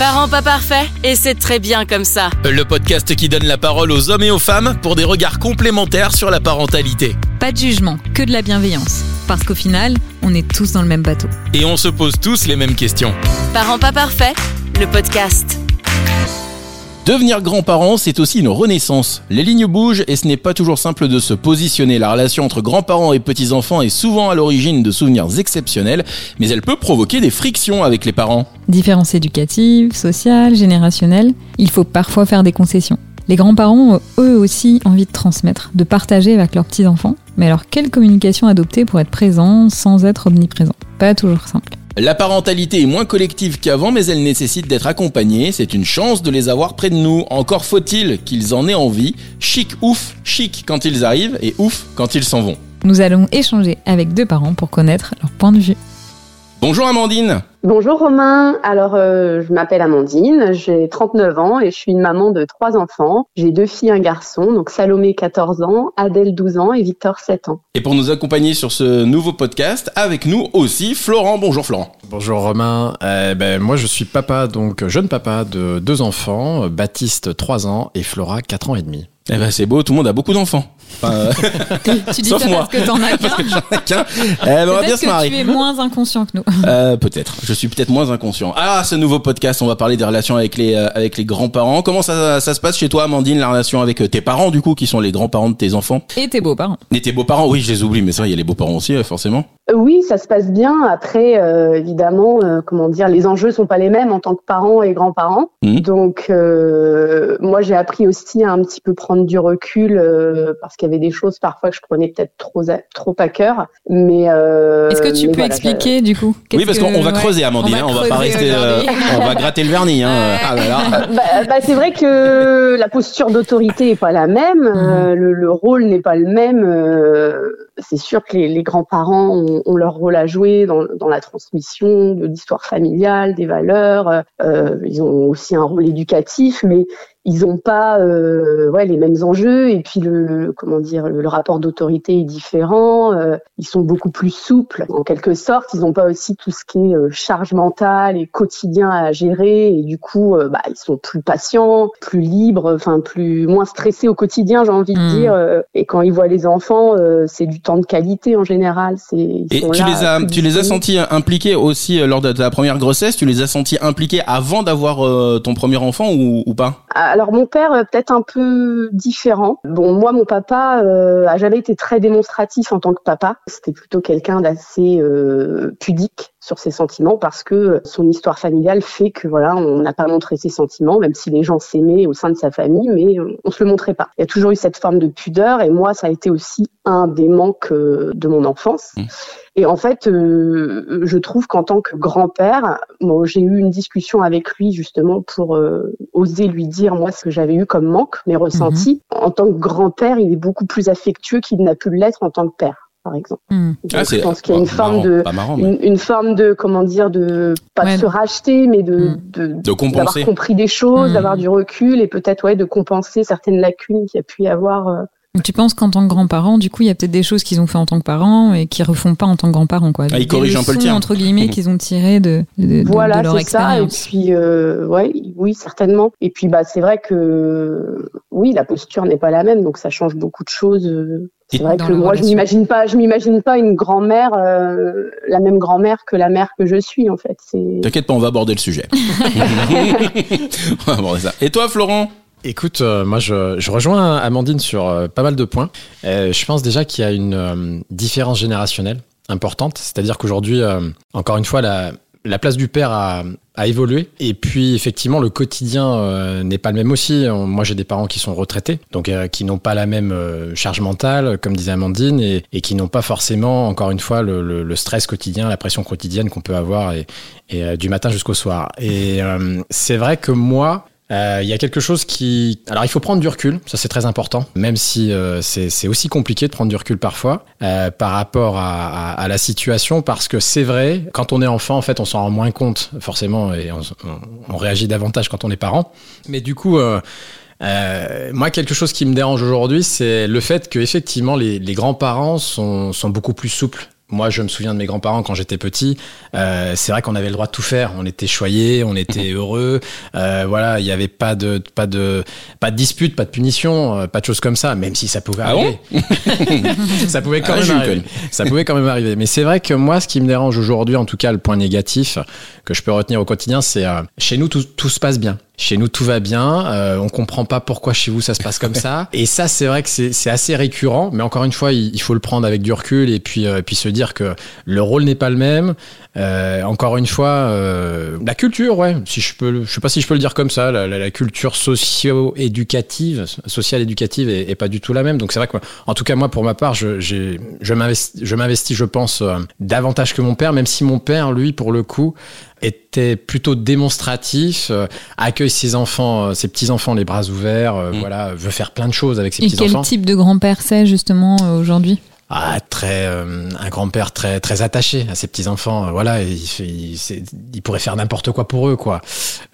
Parents pas parfaits, et c'est très bien comme ça. Le podcast qui donne la parole aux hommes et aux femmes pour des regards complémentaires sur la parentalité. Pas de jugement, que de la bienveillance. Parce qu'au final, on est tous dans le même bateau. Et on se pose tous les mêmes questions. Parents pas parfaits, le podcast. Devenir grand-parent, c'est aussi une renaissance. Les lignes bougent et ce n'est pas toujours simple de se positionner. La relation entre grands-parents et petits-enfants est souvent à l'origine de souvenirs exceptionnels, mais elle peut provoquer des frictions avec les parents. Différences éducatives, sociales, générationnelles, il faut parfois faire des concessions. Les grands-parents ont eux aussi envie de transmettre, de partager avec leurs petits-enfants. Mais alors, quelle communication adopter pour être présent sans être omniprésent Pas toujours simple. La parentalité est moins collective qu'avant, mais elle nécessite d'être accompagnée. C'est une chance de les avoir près de nous. Encore faut-il qu'ils en aient envie. Chic ouf, chic quand ils arrivent et ouf quand ils s'en vont. Nous allons échanger avec deux parents pour connaître leur point de vue. Bonjour Amandine. Bonjour Romain, alors euh, je m'appelle Amandine, j'ai 39 ans et je suis une maman de trois enfants. J'ai deux filles et un garçon, donc Salomé 14 ans, Adèle 12 ans et Victor 7 ans. Et pour nous accompagner sur ce nouveau podcast, avec nous aussi Florent. Bonjour Florent. Bonjour Romain, Eh ben, moi je suis papa, donc jeune papa de deux enfants, Baptiste 3 ans et Flora 4 ans et demi. Eh ben c'est beau, tout le monde a beaucoup d'enfants. Enfin, euh, Tu dis Sauf ça moi. parce que t'en as qu'un Chacun. Eh ben, on va bien Peut-être se que marrer. tu es moins inconscient que nous. Euh, peut-être. Je suis peut-être moins inconscient. Ah, ce nouveau podcast, on va parler des relations avec les euh, avec les grands-parents. Comment ça, ça se passe chez toi, Amandine, la relation avec euh, tes parents, du coup, qui sont les grands-parents de tes enfants? Et tes beaux-parents. Et tes beaux-parents, oui, je les oublie, mais vrai, il y a les beaux-parents aussi, forcément. Oui, ça se passe bien. Après, euh, évidemment, euh, comment dire, les enjeux sont pas les mêmes en tant que parents et grands-parents. Mhm. Donc, euh, moi, j'ai appris aussi à un petit peu prendre du recul euh, parce qu'il y avait des choses parfois que je prenais peut-être trop à, trop à cœur. Mais euh, Est-ce que tu peux voilà, expliquer du coup Oui, parce que- qu'on on va ouais. creuser, Amandine. hein, On va, pas rester. euh, on va gratter le vernis. Hein. Ouais. Ah là là. bah, bah, c'est vrai que la posture d'autorité est pas la même, euh, le, le rôle n'est pas le même. C'est sûr que les, les grands-parents ont, ont leur rôle à jouer dans, dans la transmission de l'histoire familiale, des valeurs. euh, ils ont aussi un rôle éducatif, mais ils n'ont pas euh, ouais, les mêmes enjeux. Et puis le, le- comment dire, le, le rapport d'autorité est différent. euh, ils sont beaucoup plus souples, en quelque sorte. Ils n'ont pas aussi tout ce qui est euh, charge mentale et quotidien à gérer. Et du coup, euh, bah, ils sont plus patients, plus libres, enfin plus moins stressés au quotidien, j'ai envie de Mm. dire. euh, et quand ils voient les enfants, euh, c'est du temps de qualité en général. C'est Et tu là, les as, tu les as sentis impliqués aussi euh, lors de ta première grossesse. Tu les as sentis impliqués avant d'avoir euh, ton premier enfant ou, ou pas? Alors mon père euh, peut-être un peu différent. Bon moi mon papa euh, a jamais été très démonstratif en tant que papa. C'était plutôt quelqu'un d'assez euh, pudique sur ses sentiments parce que son histoire familiale fait que voilà on n'a pas montré ses sentiments même si les gens s'aimaient au sein de sa famille mais euh, on se le montrait pas. Il y a toujours eu cette forme de pudeur et moi ça a été aussi un des manques euh, de mon enfance. Mmh. Et en fait, euh, je trouve qu'en tant que grand-père, moi, j'ai eu une discussion avec lui justement pour euh, oser lui dire moi ce que j'avais eu comme manque, mes ressentis. En tant que grand-père, il est beaucoup plus affectueux qu'il n'a pu l'être en tant que père, par exemple. Hmm. Donc, Ah, je pense qu'il y a une forme marrant, de Pas marrant, mais une, une forme de comment dire de pas Ouais. de se racheter, mais de Mm. de de d'avoir compris des choses, Mm. d'avoir du recul et peut-être ouais de compenser certaines lacunes qu'il y a pu y avoir. euh, tu penses qu'en tant que grand-parent, du coup, il y a peut-être des choses qu'ils ont fait en tant que parents et qu'ils refont pas en tant que grands-parents, quoi. Ah, ils Des corrigent un peu le tir. entre guillemets, qu'ils ont tirées de, de, Voilà, de leur c'est ça. Et expérience. puis, euh, ouais, oui, certainement. Et puis, bah, c'est vrai que, oui, la posture n'est pas la même, donc ça change beaucoup de choses. C'est vrai que moi, je m'imagine pas, je m'imagine pas une grand-mère, euh, la même grand-mère que la mère que je suis, en fait. T'inquiète pas, on va aborder le sujet. on va aborder ça. Et toi, Florent? Écoute, euh, moi je, je rejoins Amandine sur euh, pas mal de points. Euh, je pense déjà qu'il y a une euh, différence générationnelle importante, c'est-à-dire qu'aujourd'hui, euh, encore une fois, la, la place du père a, a évolué. Et puis effectivement, le quotidien euh, n'est pas le même aussi. Moi, j'ai des parents qui sont retraités, donc euh, qui n'ont pas la même euh, charge mentale, comme disait Amandine, et, et qui n'ont pas forcément, encore une fois, le, stress quotidien, la pression quotidienne qu'on peut avoir, et, du matin jusqu'au soir. Et c'est vrai que moi, euh, Il y a quelque chose qui... Alors il faut prendre du recul, ça c'est très important, même si euh, c'est aussi compliqué de prendre du recul parfois euh, par rapport à, à- à la situation, parce que c'est vrai, quand on est enfant, en fait, on s'en rend moins compte forcément, et on, on- on réagit davantage quand on est parent. Mais du coup... euh, euh, moi, quelque chose qui me dérange aujourd'hui, c'est le fait que effectivement les, les grands-parents sont, sont beaucoup plus souples moi, je me souviens de mes grands-parents quand j'étais petit. Euh, c'est vrai qu'on avait le droit de tout faire. On était choyés, on était heureux. Euh, voilà, il n'y avait pas de, pas de, pas de dispute, pas de punition, euh, pas de choses comme ça. Même si ça pouvait Ah arriver. ça pouvait quand Ah, même j'ai eu arriver. Ça pouvait quand même arriver. Mais c'est vrai que moi, ce qui me dérange aujourd'hui, en tout cas, le point négatif que je peux retenir au quotidien, c'est euh, chez nous tout, tout se passe bien. Chez nous tout va bien. Euh, on comprend pas pourquoi chez vous ça se passe comme ça. Et ça, c'est vrai que c'est c'est assez récurrent. Mais encore une fois, il, il faut le prendre avec du recul et puis et puis se dire que le rôle n'est pas le même. Euh, encore une fois, euh, la culture, ouais. Si je peux, je sais pas si je peux le dire comme ça. La, la- la culture socio-éducative, sociale éducative est, est pas du tout la même. Donc c'est vrai que, moi- en tout cas moi, pour ma part, je, j'ai- je m'investis, je m'investis, je pense, euh, davantage que mon père, même si mon père, lui, pour le coup, était plutôt démonstratif, euh, accueille ses enfants, euh, ses petits enfants les bras ouverts, euh, Mm. voilà, veut faire plein de choses avec ses Et petits quel enfants. type de grand-père c'est justement euh, aujourd'hui? Ah, très euh, un grand-père très très attaché à ses petits enfants. voilà, il, il, il pourrait faire n'importe quoi pour eux, quoi.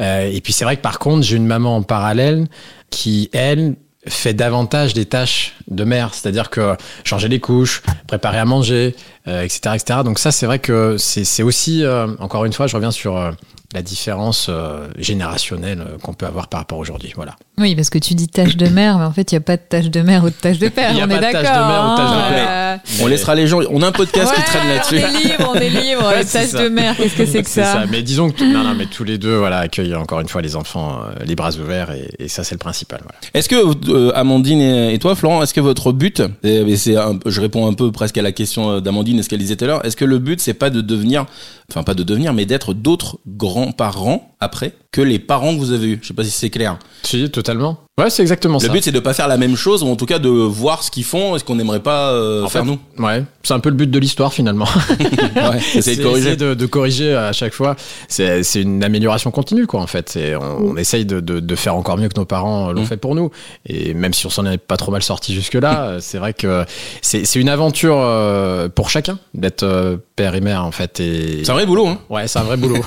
Euh, et puis c'est vrai que par contre, j'ai une maman en parallèle qui elle fait davantage des tâches de mère, c'est-à-dire que changer les couches, préparer à manger, euh, etc., etc. Donc ça, c'est vrai que c'est c'est aussi euh, encore une fois, je reviens sur euh, la différence euh, générationnelle euh, qu'on peut avoir par rapport aujourd'hui. Voilà. Oui, parce que tu dis tâche de mère, mais en fait, il n'y a pas de tâche de mère ou de tâche de père. Il y a on pas est de tâche de d'accord. mère ou de tâche de hein, père. On laissera les gens. On a un podcast qui ouais, traîne là-dessus. On est libre, on est libre. Ouais, ça. de mère, qu'est-ce que c'est que ça, Mais disons que non, non, mais tous les deux, voilà, accueillent encore une fois les enfants, euh, les bras ouverts, et, et ça c'est le principal. Voilà. Est-ce que euh, Amandine et, et toi, Florent, est-ce que votre but, et, et c'est, un- je réponds un peu presque à la question d'Amandine et ce qu'elle disait tout à l'heure, est-ce que le but c'est pas de devenir, enfin pas de devenir, mais d'être d'autres grands-parents après que les parents que vous avez eus Je sais pas si c'est clair. Si, totalement. Ouais, c'est exactement Le ça. but c'est de pas faire la même chose ou en tout cas de voir ce qu'ils font et ce qu'on n'aimerait pas euh, En faire fait, nous. Ouais, c'est un peu le but de l'histoire finalement. Ouais, essayer de corriger. essayer de, de corriger à chaque fois. C'est c'est une amélioration continue, quoi, en fait. On, on essaye de, de, de faire encore mieux que nos parents l'ont Mm. fait pour nous. Et même si on s'en est pas trop mal sorti jusque-là, euh, c'est vrai que c'est c'est une aventure euh, pour chacun d'être euh, père et mère, en fait. Et... C'est un vrai boulot. Hein. Ouais, c'est un vrai boulot.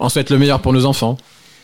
on souhaite le meilleur pour nos enfants.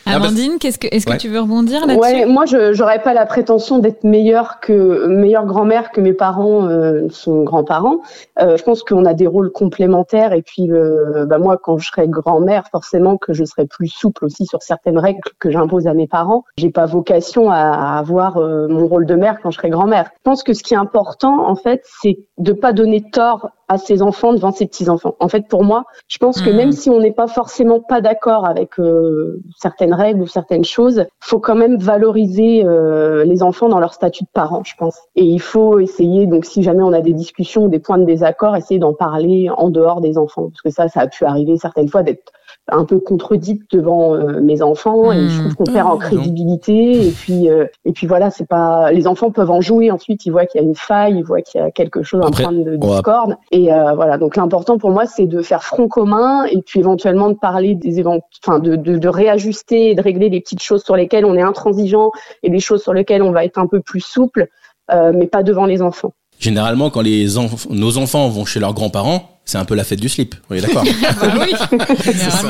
Ah Amandine, qu'est-ce que, est-ce que Ouais. tu veux rebondir là-dessus Ouais, moi je j'aurais pas la prétention d'être meilleure que meilleure grand-mère que mes parents euh, sont grands-parents. Euh, je pense qu'on a des rôles complémentaires et puis euh, bah moi quand je serai grand-mère, forcément que je serai plus souple aussi sur certaines règles que j'impose à mes parents. J'ai pas vocation à, à avoir euh, mon rôle de mère quand je serai grand-mère. Je pense que ce qui est important en fait, c'est de pas donner tort à ses enfants devant ses petits-enfants. En fait, pour moi, je pense que Mhm. même si on n'est pas forcément pas d'accord avec euh, certaines règles ou certaines choses, faut quand même valoriser euh, les enfants dans leur statut de parents, je pense. Et il faut essayer, donc si jamais on a des discussions ou des points de désaccord, essayer d'en parler en dehors des enfants, parce que ça, ça a pu arriver certaines fois d'être un peu contredite devant euh, mes enfants et je trouve qu'on perd Ah, en non. crédibilité et puis euh, et puis voilà c'est pas les enfants peuvent en jouer ensuite ils voient qu'il y a une faille ils voient qu'il y a quelque chose Après, en train de va- discorde et euh, voilà donc l'important pour moi c'est de faire front commun et puis éventuellement de parler des enfin de, de de réajuster et de régler les petites choses sur lesquelles on est intransigeant et des choses sur lesquelles on va être un peu plus souple euh, mais pas devant les enfants Généralement, quand les enf- nos enfants vont chez leurs grands-parents, c'est un peu la fête du slip. Oui, d'accord. Bah oui.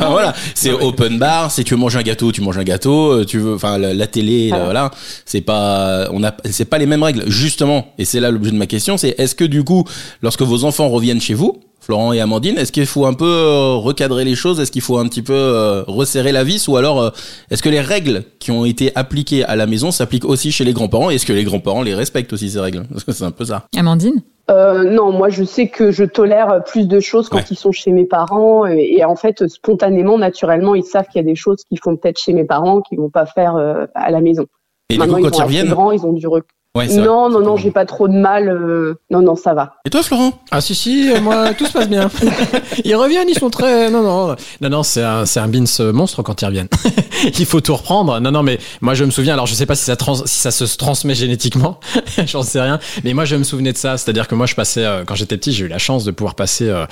Ah, voilà, c'est open bar. Si tu veux manger un gâteau, tu manges un gâteau. euh, Tu veux, enfin, la, la télé, Ah. là, voilà. C'est pas, on a, c'est pas les mêmes règles. Justement, et c'est là l'objet de ma question, c'est est-ce que du coup, lorsque vos enfants reviennent chez vous, Florent et Amandine, est-ce qu'il faut un peu euh, recadrer les choses? Est-ce qu'il faut un petit peu euh, resserrer la vis? Ou alors, euh, est-ce que les règles qui ont été appliquées à la maison s'appliquent aussi chez les grands-parents? Est-ce que les grands-parents les respectent aussi ces règles? Parce que c'est un peu ça. Amandine? Euh, non, moi je sais que je tolère plus de choses quand Ouais. ils sont chez mes parents et, et en fait spontanément, naturellement, ils savent qu'il y a des choses qu'ils font peut-être chez mes parents qu'ils vont pas faire euh, à la maison. Et du Maintenant, coup, quand ils reviennent, grands, ils ont du recul. Ouais. Non, non, non, j'ai pas trop de mal. euh, Non, non, ça va. Et toi, Florent? Ah si si, euh, moi tout se passe bien. ils reviennent, ils sont très non non non non c'est un c'est un beans euh, monstre quand ils reviennent. Il faut tout reprendre. Non non mais moi je me souviens alors je sais pas si ça trans, si ça se transmet génétiquement, j'en sais rien. Mais moi je me souvenais de ça, c'est-à-dire que moi je passais euh, quand j'étais petit j'ai eu la chance de pouvoir passer euh,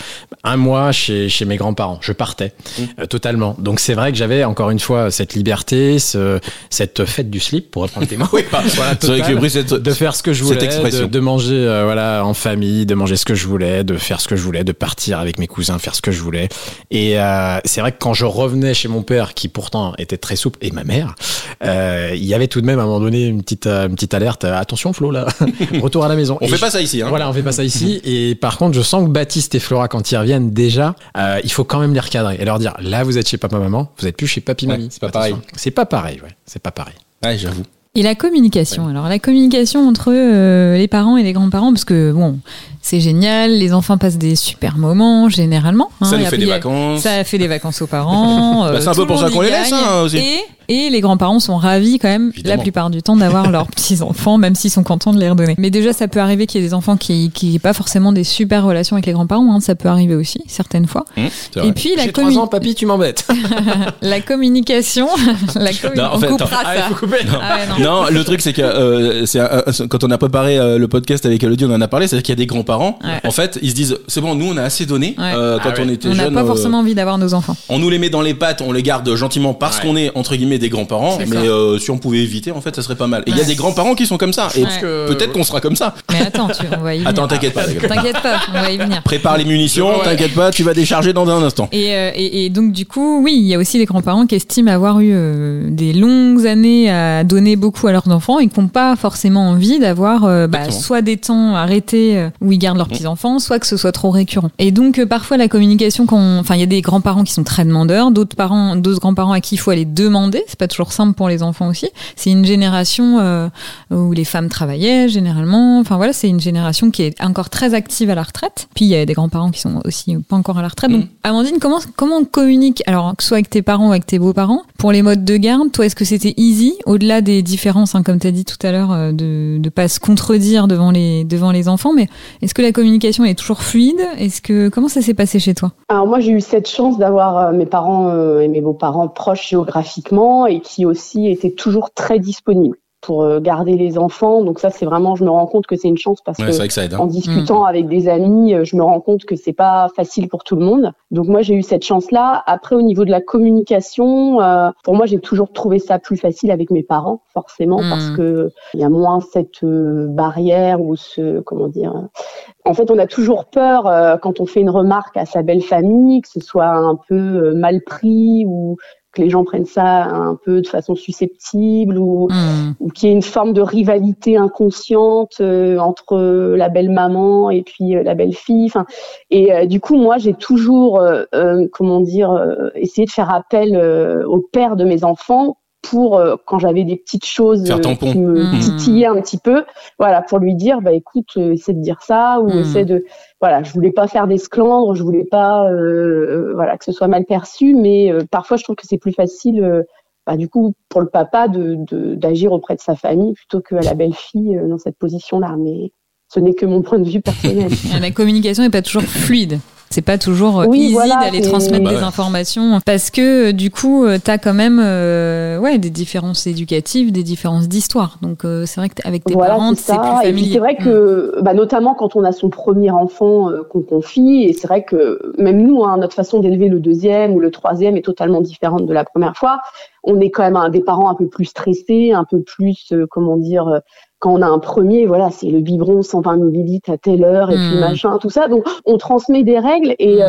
un mois chez chez mes grands-parents. Je partais euh, totalement. Donc c'est vrai que j'avais encore une fois cette liberté, ce, cette fête du slip pour reprendre tes mots. Oui, bah, Voilà, c'est vrai que totale. j'ai pris cette ce- de faire ce que je voulais, de, de manger euh, voilà en famille, de manger ce que je voulais, de faire ce que je voulais, de partir avec mes cousins, faire ce que je voulais. Et euh, c'est vrai que quand je revenais chez mon père, qui pourtant était très souple, et ma mère, euh, il y avait tout de même à un moment donné une petite une petite alerte. Attention Flo là, retour à la maison. On Et fait je- pas ça ici. Hein. Voilà, on fait pas ça ici. Et par contre, je sens que Baptiste et Flora, quand ils reviennent déjà, il faut quand même les recadrer et leur dire là, vous êtes chez papa maman, vous êtes plus chez papy Ouais, mamie. c'est pas Attention. pareil. C'est pas pareil, ouais. C'est pas pareil. Ouais, j'avoue. Et la communication. Alors la communication entre euh, les parents et les grands-parents, parce que bon, c'est génial, les enfants passent des super moments généralement. hein, Ça nous fait des vacances. Ça fait des vacances aux parents. Bah, c'est un tout peu pour ça qu'on les laisse, hein, aussi. Et, et les grands-parents sont ravis quand même, Évidemment. la plupart du temps, d'avoir leurs petits-enfants, même s'ils sont contents de les redonner. Mais déjà, ça peut arriver qu'il y ait des enfants qui qui n'aient pas forcément des super relations avec les grands-parents. hein, ça peut arriver aussi, certaines fois. C'est vrai. Et puis la, J'ai commu- trois ans, papy, tu m'embêtes. la communication, la commu- Non, en on fait, coupera Ah, il ça. faut couper. Ah ouais, non. Non, le truc c'est que euh, c'est un- un- quand on a préparé euh, le podcast avec Elodie, on en a parlé, c'est qu'il y a des grands-parents. Ouais. En fait, ils se disent c'est bon, nous on a assez donné Ouais. euh, quand Ah ouais. on était On n'a jeunes. pas euh, forcément envie d'avoir nos enfants. on nous les met dans les pattes, on les garde gentiment parce Ouais. qu'on est entre guillemets des grands-parents. Mais euh, si on pouvait éviter, en fait, ça serait pas mal. Et il y a des grands-parents qui sont comme ça. Et Ouais. peut-être qu'on sera comme ça. Mais attends, tu, on va y venir. Attends, t'inquiète pas. t'inquiète pas. T'inquiète pas, on va y venir. Prépare les munitions, t'inquiète pas, tu vas décharger dans un instant. Et, euh, et, et donc du coup, oui, il y a aussi des grands-parents qui estiment avoir eu euh, des longues années à donner beaucoup à leurs enfants et qui n'ont pas forcément envie d'avoir bah, soit des temps arrêtés où ils gardent leurs petits-enfants, soit que ce soit trop récurrent. Et donc parfois la communication, quand on- enfin il y a des grands-parents qui sont très demandeurs, d'autres parents, d'autres grands-parents à qui il faut aller demander. C'est pas toujours simple pour les enfants aussi. C'est une génération euh, où les femmes travaillaient généralement. Enfin voilà, c'est une génération qui est encore très active à la retraite. Puis il y a des grands-parents qui sont aussi pas encore à la retraite. Donc Mhm. Amandine, comment comment on communique Alors que ce soit avec tes parents ou avec tes beaux-parents pour les modes de garde? Toi, est-ce que c'était easy au-delà des différences, hein, comme tu as dit tout à l'heure, euh, de de pas se contredire devant les devant les enfants, mais est-ce que la communication est toujours fluide? Est-ce que comment ça s'est passé chez toi? Alors moi j'ai eu cette chance d'avoir euh, mes parents euh, et mes beaux-parents proches géographiquement et qui aussi étaient toujours très disponibles pour euh, garder les enfants. Donc ça c'est vraiment, je me rends compte que c'est une chance parce Ouais, que c'est vrai que ça aide. hein. en discutant avec des amis, euh, je me rends compte que c'est pas facile pour tout le monde. Donc moi j'ai eu cette chance-là. Après au niveau de la communication, euh, pour moi j'ai toujours trouvé ça plus facile avec mes parents, forcément, Mhm. parce que il y a moins cette euh, barrière ou ce comment dire. En fait, on a toujours peur euh, quand on fait une remarque à sa belle famille que ce soit un peu euh, mal pris ou que les gens prennent ça un peu de façon susceptible ou Hmm. ou qu'il y ait une forme de rivalité inconsciente euh, entre euh, la belle maman et puis euh, la belle fille. Enfin, et euh, du coup, moi, j'ai toujours, euh, euh, comment dire, euh, essayé de faire appel euh, au père de mes enfants pour euh, quand j'avais des petites choses euh, qui me titillaient un petit peu, voilà, pour lui dire, bah écoute, euh, essaie de dire ça ou Mhm. essaie de, voilà, je voulais pas faire d'esclandre, je voulais pas, euh, euh, voilà, que ce soit mal perçu, mais euh, parfois je trouve que c'est plus facile. euh, bah, du coup, pour le papa, de de- d'agir auprès de sa famille plutôt qu'à la belle-fille euh, dans cette position-là. Mais ce n'est que mon point de vue personnel. La communication n'est pas toujours fluide. C'est pas toujours euh, Oui, easy voilà, d'aller transmettre Bah des ouais. informations parce que euh, du coup, euh, t'as quand même euh, ouais des différences éducatives, des différences d'histoire. Donc euh, c'est vrai que t- avec tes voilà, parents, c'est plus familier. c'est vrai que, bah, notamment quand on a son premier enfant euh, qu'on confie, et c'est vrai que même nous, hein, notre façon d'élever le deuxième ou le troisième est totalement différente de la première fois. On est quand même un, des parents un peu plus stressés, un peu plus, euh, comment dire, euh, quand on a un premier, voilà, c'est le biberon 120 millilitres à telle heure et puis Mm. machin, tout ça. Donc on transmet des règles et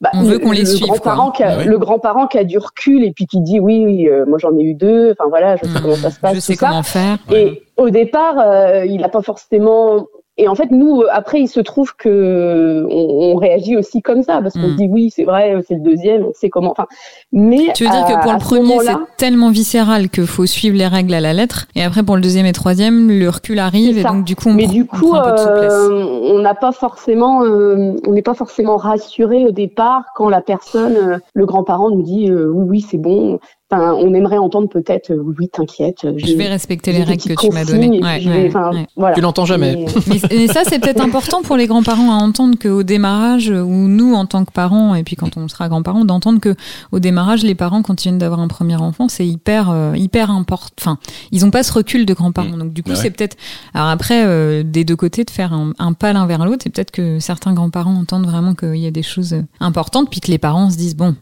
bah, On veut le- qu'on les le suive, grand-parent quoi. qui a- Bah oui. le grand-parent qui a du recul et puis qui dit oui, oui, euh, moi j'en ai eu deux. Enfin voilà, je sais Mm. comment ça se passe. Je sais tout ça. comment faire. Et au départ, euh, il n'a pas forcément. Et en fait, nous, euh, après, il se trouve que on, on réagit aussi comme ça parce qu'on Mm. se dit oui, c'est vrai, c'est le deuxième, on sait comment. Enfin, mais Tu veux dire que pour le premier, c'est tellement viscéral qu'il faut suivre les règles à la lettre, et après pour le deuxième et troisième, le recul arrive, et donc du coup, on, mais du on coup, prend un peu de souplesse. euh, on n'a pas forcément, euh, on n'est pas forcément rassuré au départ quand la personne, euh, le grand-parent nous dit euh, oui, oui, c'est bon. Enfin, on aimerait entendre peut-être euh, oui, oui, t'inquiète. Je vais respecter les règles que tu m'as données. Ouais, voilà. Tu l'entends jamais. Mais, Mais, mais ça, c'est peut-être important pour les grands-parents à entendre qu'au démarrage, ou nous en tant que parents, et puis quand on sera grands-parents, d'entendre que au démarrage, les parents, quand ils viennent d'avoir un premier enfant, c'est hyper, euh, hyper important. Enfin, ils ont pas ce recul de grands-parents. Donc du coup, Bah ouais. c'est peut-être. Alors après, euh, des deux côtés, de faire un, un pas l'un vers l'autre, et peut-être que certains grands-parents entendent vraiment qu'il y a des choses euh, importantes, puis que les parents se disent bon,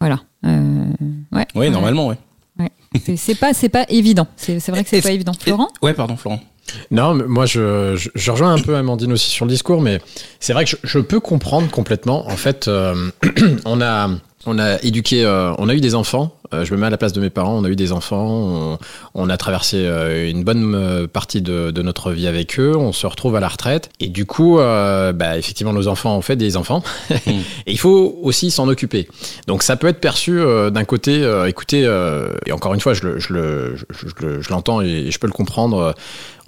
voilà. Euh, ouais. Oui, Ouais. normalement, ouais. C'est- pas, c'est pas évident. C'est vrai que c'est pas évident. Florent. Ouais, pardon, Florent. Non, mais moi je, je, je rejoins un peu Amandine aussi sur le discours, mais c'est vrai que je, je peux comprendre complètement. En fait, euh, on a on a éduqué, euh, on a eu des enfants. euh, je me mets à la place de mes parents. On a eu des enfants. On, on a traversé euh, une bonne partie de, de notre vie avec eux. On se retrouve à la retraite. Et du coup, bah, effectivement, nos enfants ont fait des enfants. et il faut aussi s'en occuper. Donc ça peut être perçu d'un côté, écoutez, et encore une fois, je le- je le- je- je le- je l'entends et je peux le comprendre.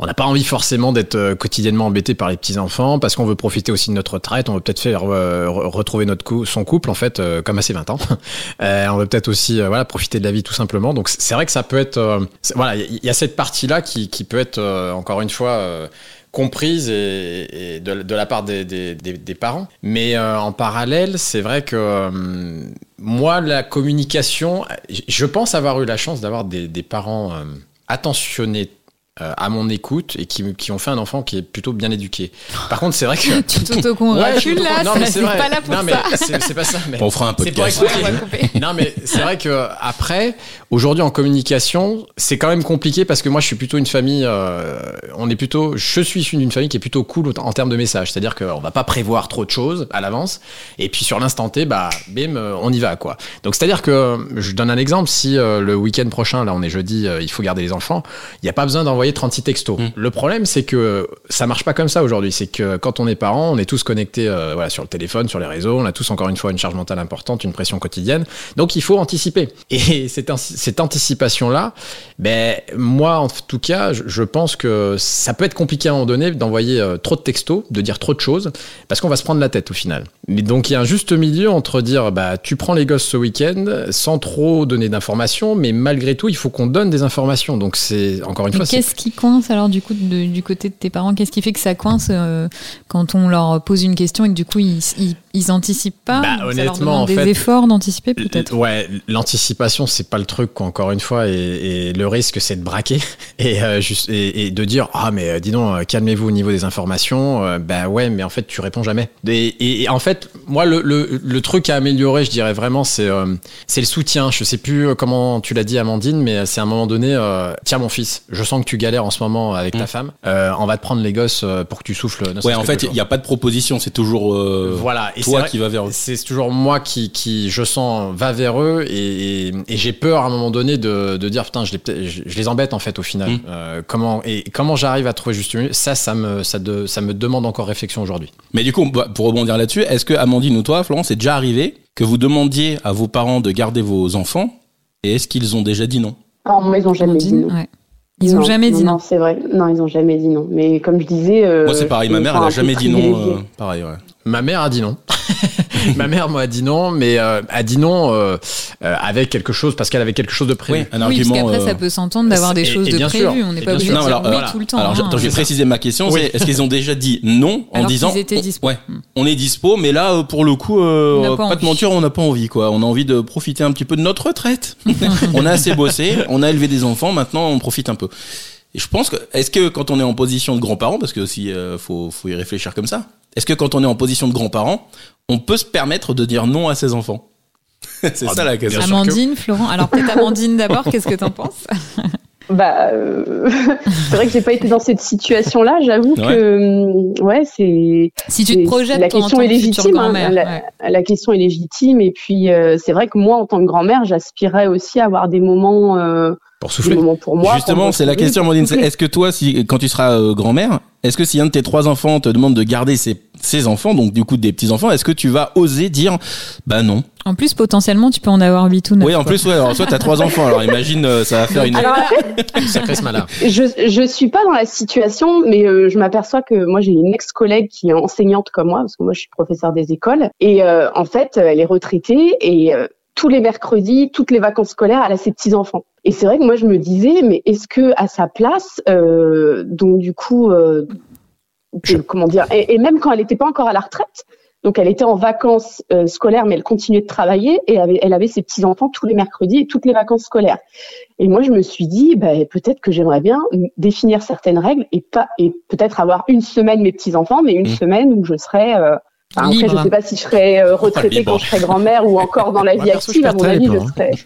On n'a pas envie forcément d'être euh, quotidiennement embêté par les petits enfants parce qu'on veut profiter aussi de notre retraite. On veut peut-être faire euh, re- retrouver notre cou- son couple en fait, euh, comme à ses 20 ans. On veut peut-être aussi voilà profiter de la vie tout simplement. Donc c'est vrai que ça peut être voilà, il y, a cette partie là qui, qui peut être encore une fois. comprise de, la part des, parents. Mais en parallèle, c'est vrai que moi, la communication, je pense avoir eu la chance d'avoir des, parents attentionnés euh, à mon écoute et qui, qui ont fait un enfant qui est plutôt bien éduqué. Par contre, c'est vrai que... Tu Ouais, t'autocongratules je- là, non, mais ça, c'est pas là pour non, mais ça. c'est pas ça. Mais On fera un podcast. Non, mais c'est vrai que après, aujourd'hui en communication, c'est quand même compliqué parce que moi, je suis plutôt une famille. euh, on est plutôt, je suis issu d'une famille qui est plutôt cool en termes de messages. C'est-à-dire qu'on va pas prévoir trop de choses à l'avance. Et puis sur l'instant T, bah, bim, euh, on y va, quoi. Donc c'est-à-dire que, je donne un exemple. Si euh, le week-end prochain, là, on est jeudi, euh, il faut garder les enfants, il n'y a pas besoin d'envoyer 36 textos. Le problème, c'est que ça marche pas comme ça aujourd'hui. C'est que quand on est parent, on est tous connectés, euh, voilà, sur le téléphone, sur les réseaux. On a tous encore une fois une charge mentale importante, une pression quotidienne. Donc il faut anticiper. Et cette, anticipation-là, ben, moi, en tout cas, je, je pense que ça peut être compliqué à un moment donné d'envoyer euh, trop de textos, de dire trop de choses, parce qu'on va se prendre la tête au final. Mais donc il y a un juste milieu entre dire, bah, tu prends les gosses ce week-end sans trop donner d'informations, mais malgré tout, il faut qu'on donne des informations. Donc c'est, encore une Mais fois, c'est qu'est-ce qui coince alors du coup de- du côté de tes parents? Qu'est-ce qui fait que ça coince euh, quand on leur pose une question et que du coup ils, ils, ils anticipent pas Bah, Ça leur honnêtement, demande en des fait, efforts d'anticiper peut-être. Ouais, l'anticipation, c'est pas le truc, quoi, encore une fois, et, et le risque, c'est de braquer et, euh, juste, et, et de dire Ah, mais euh, dis donc, euh, calmez-vous au niveau des informations. Euh, bah ouais, mais en fait, tu réponds jamais. Et, et- et en fait, moi, le, le, le truc à améliorer, je dirais vraiment, c'est euh, c'est le soutien. Je sais plus comment tu l'as dit, Amandine, mais c'est à un moment donné euh, Tiens, mon fils, je sens que tu galères en ce moment avec ta femme. Euh, on va te prendre les gosses pour que tu souffles. Ouais, en fait, il n'y a pas de proposition, c'est toujours euh, Voilà, et toi vrai- qui va vers eux. c'est toujours moi qui, qui, je sens, va vers eux et, et, et j'ai peur à un moment donné de, de dire putain, je les, je, je les embête en fait au final. Mm. Euh, comment et comment j'arrive à trouver juste milieu Ça, ça me, ça, de, ça me demande encore réflexion aujourd'hui. Mais du coup, bah, pour rebondir là-dessus, est-ce que Amandine ou toi, Florence, c'est déjà arrivé que vous demandiez à vos parents de garder vos enfants et est-ce qu'ils ont déjà dit non? Non, mais ils ont jamais dit non. ouais. Ils ont Non, jamais dit non. c'est vrai. Non, ils ont jamais dit non. Mais comme je disais. euh, Moi, c'est pareil, ma mère, elle a un peu jamais dit non. euh, pareil, ouais. Ma mère a dit non. Ma mère moi a dit non, mais euh, a dit non euh, euh, avec quelque chose parce qu'elle avait quelque chose de prévu. Oui, un Oui, parce argument. qu'après euh, ça peut s'entendre d'avoir des et- choses et de sûr, On n'est pas obligé de dire alors, oui voilà. tout le temps. Alors, hein. attends, je vais c'est ça. préciser ma question. Oui. Est-ce qu'ils ont déjà dit non en Alors disant étaient on- dispo. Ouais, Mm. on est dispo, mais là, euh, pour le coup, euh, On on pas pas te envie. mentir, on n'a pas envie, quoi. On a envie de profiter un petit peu de notre retraite. on a assez bossé, on a élevé des enfants, maintenant on profite un peu. Et je pense que, est-ce que quand on est en position de grands-parents, parce que aussi, euh, faut, faut y réfléchir comme ça, est-ce que quand on est en position de grands-parents, on peut se permettre de dire non à ses enfants C'est Ah, ça la question. Amandine, Florent. Alors peut-être Amandine d'abord. Qu'est-ce que t'en penses? Bah, euh, c'est vrai que j'ai pas été dans cette situation-là. J'avoue Ouais. que, hum, ouais, c'est. Si tu te projettes la question tant est légitime. hein. grand-mère, la, ouais. la question est légitime. Et puis, euh, c'est vrai que moi, en tant que grand-mère, j'aspirais aussi à avoir des moments, Pour des souffler. moments pour moi. Justement, c'est la question, souffler. Est-ce que toi, si, quand tu seras euh, grand-mère, est-ce que si un de tes trois enfants te demande de garder ses, ses enfants, donc du coup des petits-enfants, est-ce que tu vas oser dire, bah non? En plus, potentiellement, tu peux en avoir 8 ou 9. Oui, en plus, ouais, alors toi, t'as trois enfants, alors imagine, euh, ça va faire une... Alors après, Sacré ce malin. je je suis pas dans la situation, mais euh, je m'aperçois que moi j'ai une ex-collègue qui est enseignante comme moi, parce que moi je suis professeur des écoles, et euh, en fait elle est retraitée et euh, tous les mercredis, toutes les vacances scolaires, elle a ses petits enfants. Et c'est vrai que moi je me disais, mais est-ce que à sa place, euh, donc du coup, euh, comment dire, et, et même quand elle n'était pas encore à la retraite. Donc elle était en vacances euh, scolaires, mais elle continuait de travailler et avait, elle avait ses petits enfants tous les mercredis et toutes les vacances scolaires. Et moi, je me suis dit, ben, peut-être que j'aimerais bien définir certaines règles et pas et peut-être avoir une semaine mes petits enfants, mais une Mmh. semaine où je serais euh, Enfin, après, je sais pas si je serais euh, retraitée quand je serais grand-mère ou encore dans la vie active. À mon avis, je hein. serais. Je-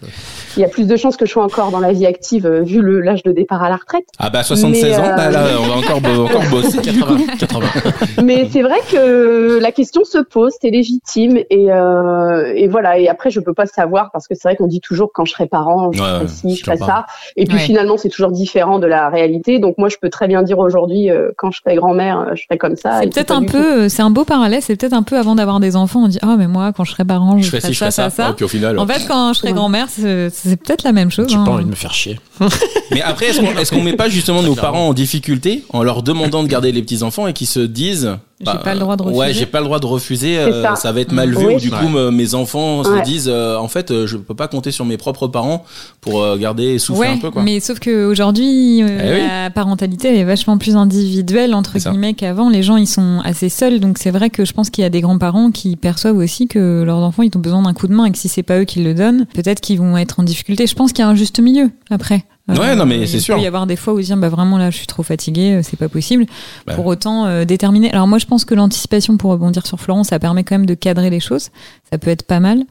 Il y a plus de chances que je sois encore dans la vie active euh, vu le l'âge de départ à la retraite. Ah bah 76 Mais, ans, euh, bah là on va encore, bo- encore bosser. 80, 80. Mais c'est vrai que la question se pose, c'est légitime et, euh, et voilà. Et après, je peux pas savoir parce que c'est vrai qu'on dit toujours quand je serai parent, je Ouais, ferai ci, je ferai ça. Et puis Ouais. finalement, c'est toujours différent de la réalité. Donc moi, je peux très bien dire aujourd'hui, euh, quand je serai grand-mère, euh, je ferai comme ça. C'est peut-être un peu, euh, c'est un beau parallèle. C'est peut-être un peu avant d'avoir des enfants, on dit ah mais moi quand je serai parent, je, Je fais ferai je ça. ça, ça. Ah, puis au final. En fait, quand je serai Ouais. grand-mère, c'est peut-être la même chose. J'ai hein. pas envie de me faire chier. Mais après, est-ce qu'on est-ce qu'on met pas justement nos parents en difficulté en leur demandant de garder les petits enfants et qui se disent J'ai pas le droit de Ouais, refuser. j'ai pas le droit de refuser. Euh, ça. ça. va être mal vu. Oui. ou du coup, Ouais. me- mes enfants se Ouais. disent euh, en fait, euh, je peux pas compter sur mes propres parents pour euh, garder et souffler Ouais, un peu quoi. mais sauf qu'aujourd'hui, euh, Eh oui. la parentalité elle est vachement plus individuelle, entre guillemets, qu'avant. Les gens, ils sont assez seuls. Donc, c'est vrai que je pense qu'il y a des grands-parents qui perçoivent aussi que leurs enfants, ils ont besoin d'un coup de main et que si c'est pas eux qui le donnent, peut-être qu'ils vont être en difficulté. Je pense qu'il y a un juste milieu après. Euh, Ouais, non, mais c'est sûr. Il peut y avoir des fois où dire, bah vraiment là, je suis trop fatigué, euh, c'est pas possible. Bah. Pour autant, euh, déterminer. Alors, moi, je pense que l'anticipation, pour rebondir sur Florent, ça permet quand même de cadrer les choses. Ça peut être pas mal.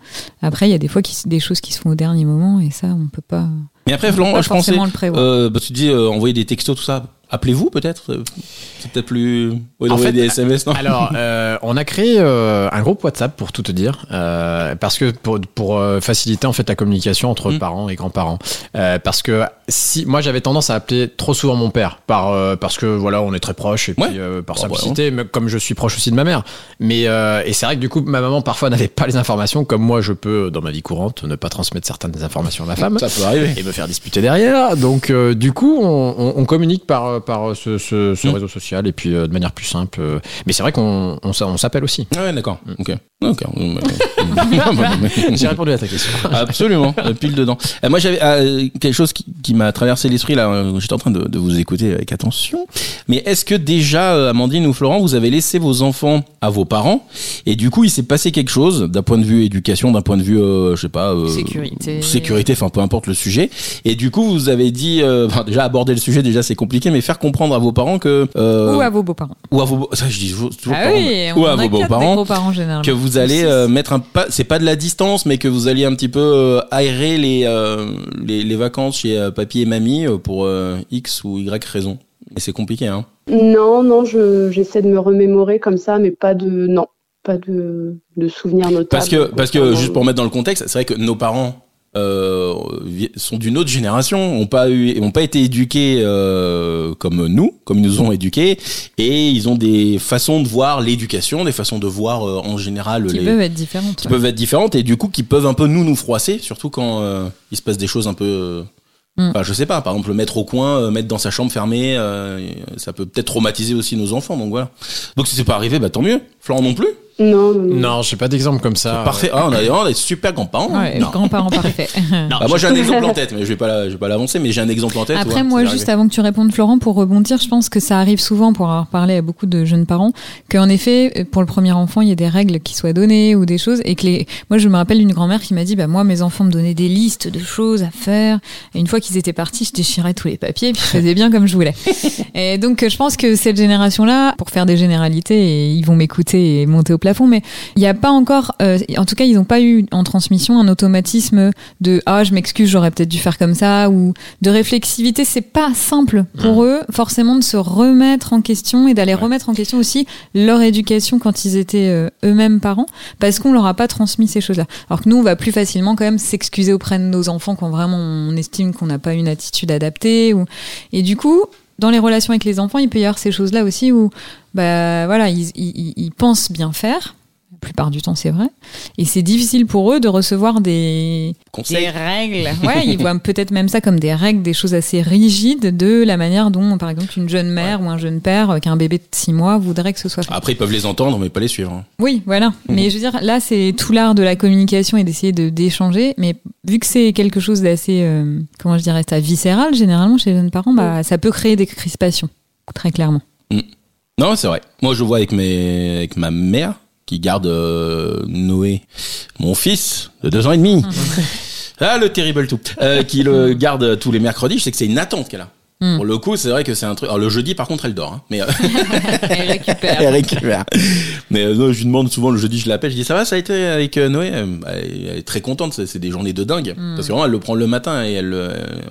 Après, il y a des fois qui, des choses qui se font au dernier moment et ça, on peut pas, Mais après, Florent, je pensais, le euh, bah, tu dis euh, envoyer des textos tout ça. Appelez-vous peut-être? C'est peut-être plus. Ouais, En fait, des SMS non? Alors, euh, on a créé euh, un groupe WhatsApp pour tout te dire, euh, parce que pour, pour faciliter en fait la communication entre Mm. parents et grands-parents. Parce que si moi j'avais tendance à appeler trop souvent mon père, par parce que voilà on est très proches et puis Ouais. par Bah, simplicité, mais comme je suis proche aussi de ma mère. Mais et c'est vrai que du coup ma maman parfois n'avait pas les informations, comme moi je peux dans ma vie courante ne pas transmettre certaines informations à ma femme Ça peut arriver. et me faire disputer derrière. Donc, du coup, on, on- on communique par, par ce, ce- ce Mm. réseau social et puis euh, de manière plus simple. euh. Mais c'est vrai qu'on on, s'a- on s'appelle aussi. Ouais, d'accord. Mm. Ok. Ok. J'ai répondu à ta question. Absolument, euh, pile dedans. Euh, moi, j'avais euh, quelque chose qui, qui m'a traversé l'esprit là. euh, J'étais en train de, de vous écouter avec attention. Mais est-ce que déjà, euh, Amandine ou Florent, vous avez laissé vos enfants à vos parents et du coup, il s'est passé quelque chose d'un point de vue éducation, d'un point de vue, euh, je sais pas, euh, Sécurité. sécurité, enfin peu importe le sujet. Et du coup, vous avez dit, euh, enfin, déjà aborder le sujet, déjà c'est compliqué, mais faire comprendre à vos parents que euh, Ou à vos beaux-parents. ou à vos, ça je dis toujours Ah parents, oui, ou à vos beaux-parents que vous allez euh, mettre un pas c'est pas de la distance mais que vous alliez un petit peu euh, aérer les, euh, les les vacances chez euh, papy et mamie euh, pour euh, X ou Y raison. Et c'est compliqué hein. Non, non, je j'essaie de me remémorer comme ça, mais pas de non, pas de de souvenirs notables. parce que parce que juste pour mettre dans le contexte c'est vrai que nos parents euh, sont d'une autre génération, ont pas eu, ont pas été éduqués euh, comme nous, comme ils nous ont éduqués, et ils ont des façons de voir l'éducation, des façons de voir euh, en général qui les, peuvent être différentes. qui ouais. peuvent être différentes et du coup qui peuvent un peu nous nous froisser surtout quand euh, il se passe des choses un peu Mm. enfin, je sais pas par exemple le mettre au coin euh, mettre dans sa chambre fermée euh, ça peut peut-être traumatiser aussi nos enfants donc voilà donc si c'est pas arrivé bah tant mieux Florent non plus Non, non, non. Non, j'ai pas d'exemple comme ça. parfait ah, on a on a des super grands-parents. Ouais, Non. grands-parents parfaits. Non, Bah, moi j'ai un exemple en tête mais je vais pas la- je vais pas l'avancer mais j'ai un exemple en tête Après, ouais, moi, c'est juste arrivé. avant que tu répondes, Florent, pour rebondir, je pense que ça arrive souvent, pour avoir parlé à beaucoup de jeunes parents, qu'en effet, pour le premier enfant, il y a des règles qui soient données ou des choses, et que les. Moi, je me rappelle d'une grand-mère qui m'a dit, bah moi, mes enfants me donnaient des listes de choses à faire, et une fois qu'ils étaient partis, je déchirais tous les papiers, puis je faisais bien comme je voulais. Et donc, je pense que cette génération-là, pour faire des généralités, et ils vont m'écouter et monter au plafond, mais il n'y a pas encore, euh, en tout cas, ils n'ont pas eu en transmission un automatisme de ah, je m'excuse, j'aurais peut-être dû faire comme ça, ou de réflexivité. C'est pas simple pour eux, forcément, de se remettre en question et d'aller remettre en question aussi leur éducation quand ils étaient euh, eux-mêmes parents, parce qu'on leur a pas transmis ces choses-là. Alors que nous, on va plus facilement quand même s'excuser auprès de nos enfants quand vraiment on estime qu'on n'a pas une attitude adaptée, ou et du coup. Dans les relations avec les enfants, il peut y avoir ces choses-là aussi où, bah voilà, ils, ils, ils pensent bien faire, la plupart du temps c'est vrai, et c'est difficile pour eux de recevoir des, Conseil. des règles. Ouais, ils voient peut-être même ça comme des règles, des choses assez rigides de la manière dont, par exemple, une jeune mère ou un jeune père avec un bébé de 6 mois voudrait que ce soit fait. après ils peuvent les entendre mais pas les suivre hein. Oui, voilà. Mais je veux dire, là, c'est tout l'art de la communication et d'essayer de d'échanger. Mais vu que c'est quelque chose d'assez, euh, comment je dirais ça, viscéral, généralement chez les jeunes parents, bah, ça peut créer des crispations, très clairement. Non, c'est vrai. Moi, je vois avec mes, avec ma mère qui garde euh, Noé, mon fils de deux ans et demi. ah, le terrible tout, euh, qui le garde tous les mercredis. Je sais que c'est une attente qu'elle a. Hmm. Pour le coup, c'est vrai que c'est un truc. Alors le jeudi, par contre, elle dort. hein. Mais euh, Elle récupère. elle récupère. Mais non, je lui demande souvent le jeudi, je l'appelle, je dis ça va, ça a été avec Noé? Bah, Elle est très contente. C'est des journées de dingue Hmm. parce que vraiment, elle le prend le matin et elle,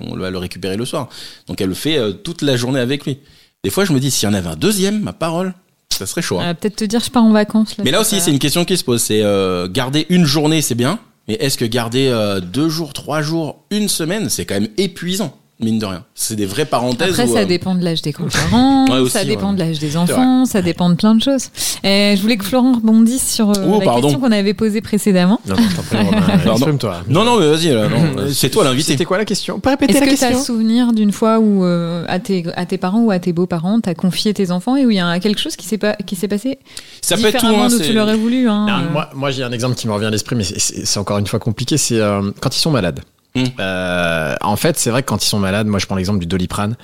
on va le récupérer le soir. Donc elle le fait toute la journée avec lui. Des fois, je me dis s'il y en avait un deuxième, ma parole, ça serait chaud. hein. Va peut-être te dire je pars en vacances. Là, Mais là aussi, c'est une question qui se pose. C'est euh, garder une journée, c'est bien. Mais est-ce que garder euh, deux jours, trois jours, une semaine, c'est quand même épuisant, mine de rien. C'est des vraies parenthèses. Après, où, ça euh, dépend de l'âge des grands-parents, Ouais, ça dépend ouais. de l'âge des enfants, ça dépend de plein de choses. Et je voulais que Florent rebondisse sur euh, Oh, la pardon. question qu'on avait posée précédemment. Non, prie, Pardon. exprime-toi. Non, non, mais vas-y, non, c'est toi l'invité. C'était quoi la question? Pas répéter Est-ce la que tu as souvenir d'une fois où euh, à, tes, à tes parents ou à tes beaux-parents, tu as confié tes enfants et où il y a quelque chose qui s'est pas qui s'est passé Ça peut être tout. différemment Hein, d'où tu l'aurais voulu hein, Non, euh. moi, moi j'ai un exemple qui me revient à l'esprit, mais c'est- encore une fois compliqué. C'est euh, quand ils sont malades. Hmm. Euh, en fait, c'est vrai que quand ils sont malades, moi je prends l'exemple du Doliprane.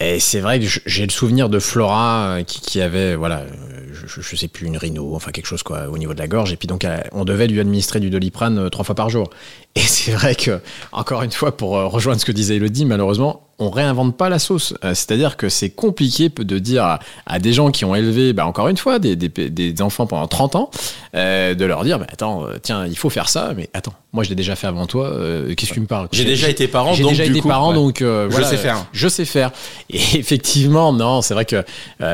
Et c'est vrai que j'ai le souvenir de Flora euh, qui, qui avait, voilà, euh, je, je sais plus, une rhino, enfin quelque chose quoi, au niveau de la gorge. Et puis donc, on devait lui administrer du Doliprane euh, trois fois par jour. Et c'est vrai que, encore une fois, pour euh, rejoindre ce que disait Elodie, malheureusement, on réinvente pas la sauce. Euh, C'est-à-dire que c'est compliqué de dire à, à des gens qui ont élevé, bah, encore une fois, des, des, des enfants pendant 30 ans, euh, de leur dire, bah, attends, euh, tiens, il faut faire ça, mais attends, moi je l'ai déjà fait avant toi, euh, qu'est-ce que tu me parles? J'ai déjà été parent, donc déjà du été coup, parent, ouais. donc euh, Je sais faire. Je sais faire. Et effectivement, non, c'est vrai que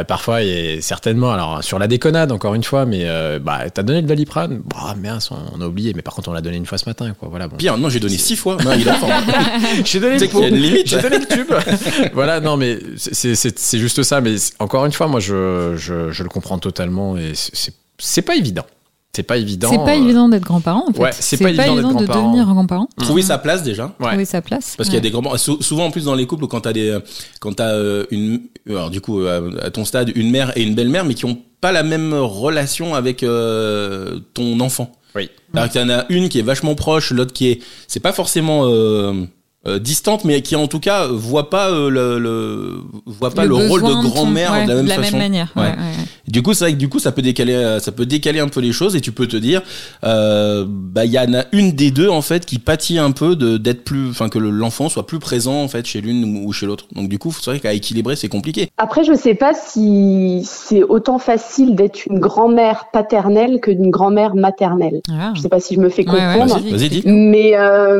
parfois, et certainement, alors sur la déconnade, encore une fois, mais bah, t'as donné le Doliprane, bah mince, on a oublié, mais par contre, on l'a donné une fois ce matin, quoi. Voilà, bon. Pire, non, j'ai donné six fois. Non, il a. J'ai donné limite. J'ai donné le voilà, non, mais c'est- juste ça. Mais encore une fois, moi, je, je, je le comprends totalement et c'est- pas évident. C'est pas évident. C'est pas euh, évident d'être grand-parent en fait. ouais, c'est pas évident de devenir grand-parent, Trouver sa place déjà. Ouais. trouver sa place. Parce qu'il y a des grands sou- souvent en plus dans les couples quand t'as des quand t'as euh, une alors du coup euh, à ton stade une mère et une belle-mère mais qui ont pas la même relation avec euh, ton enfant. Oui. Alors qu'il y en a une qui est vachement proche, l'autre qui est c'est pas forcément euh, distante mais qui en tout cas voit pas euh, le, le voit pas le, rôle de grand-mère ouais, de la même façon. manière. Ouais. ouais, ouais, ouais. Du coup, c'est vrai que du coup, ça peut décaler, euh, ça peut décaler un peu les choses et tu peux te dire, euh, bah, il y en a une des deux en fait qui pâtit un peu de d'être plus, enfin que le- l'enfant soit plus présent en fait chez l'une ou- chez l'autre. Donc du coup, c'est vrai qu'à équilibrer, c'est compliqué. Après, je sais pas si c'est autant facile d'être une grand-mère paternelle que d'une grand-mère maternelle. Ah. Je sais pas si je me fais Ouais, ouais, comprendre. Vas-y, vas-y, dis. Mais euh,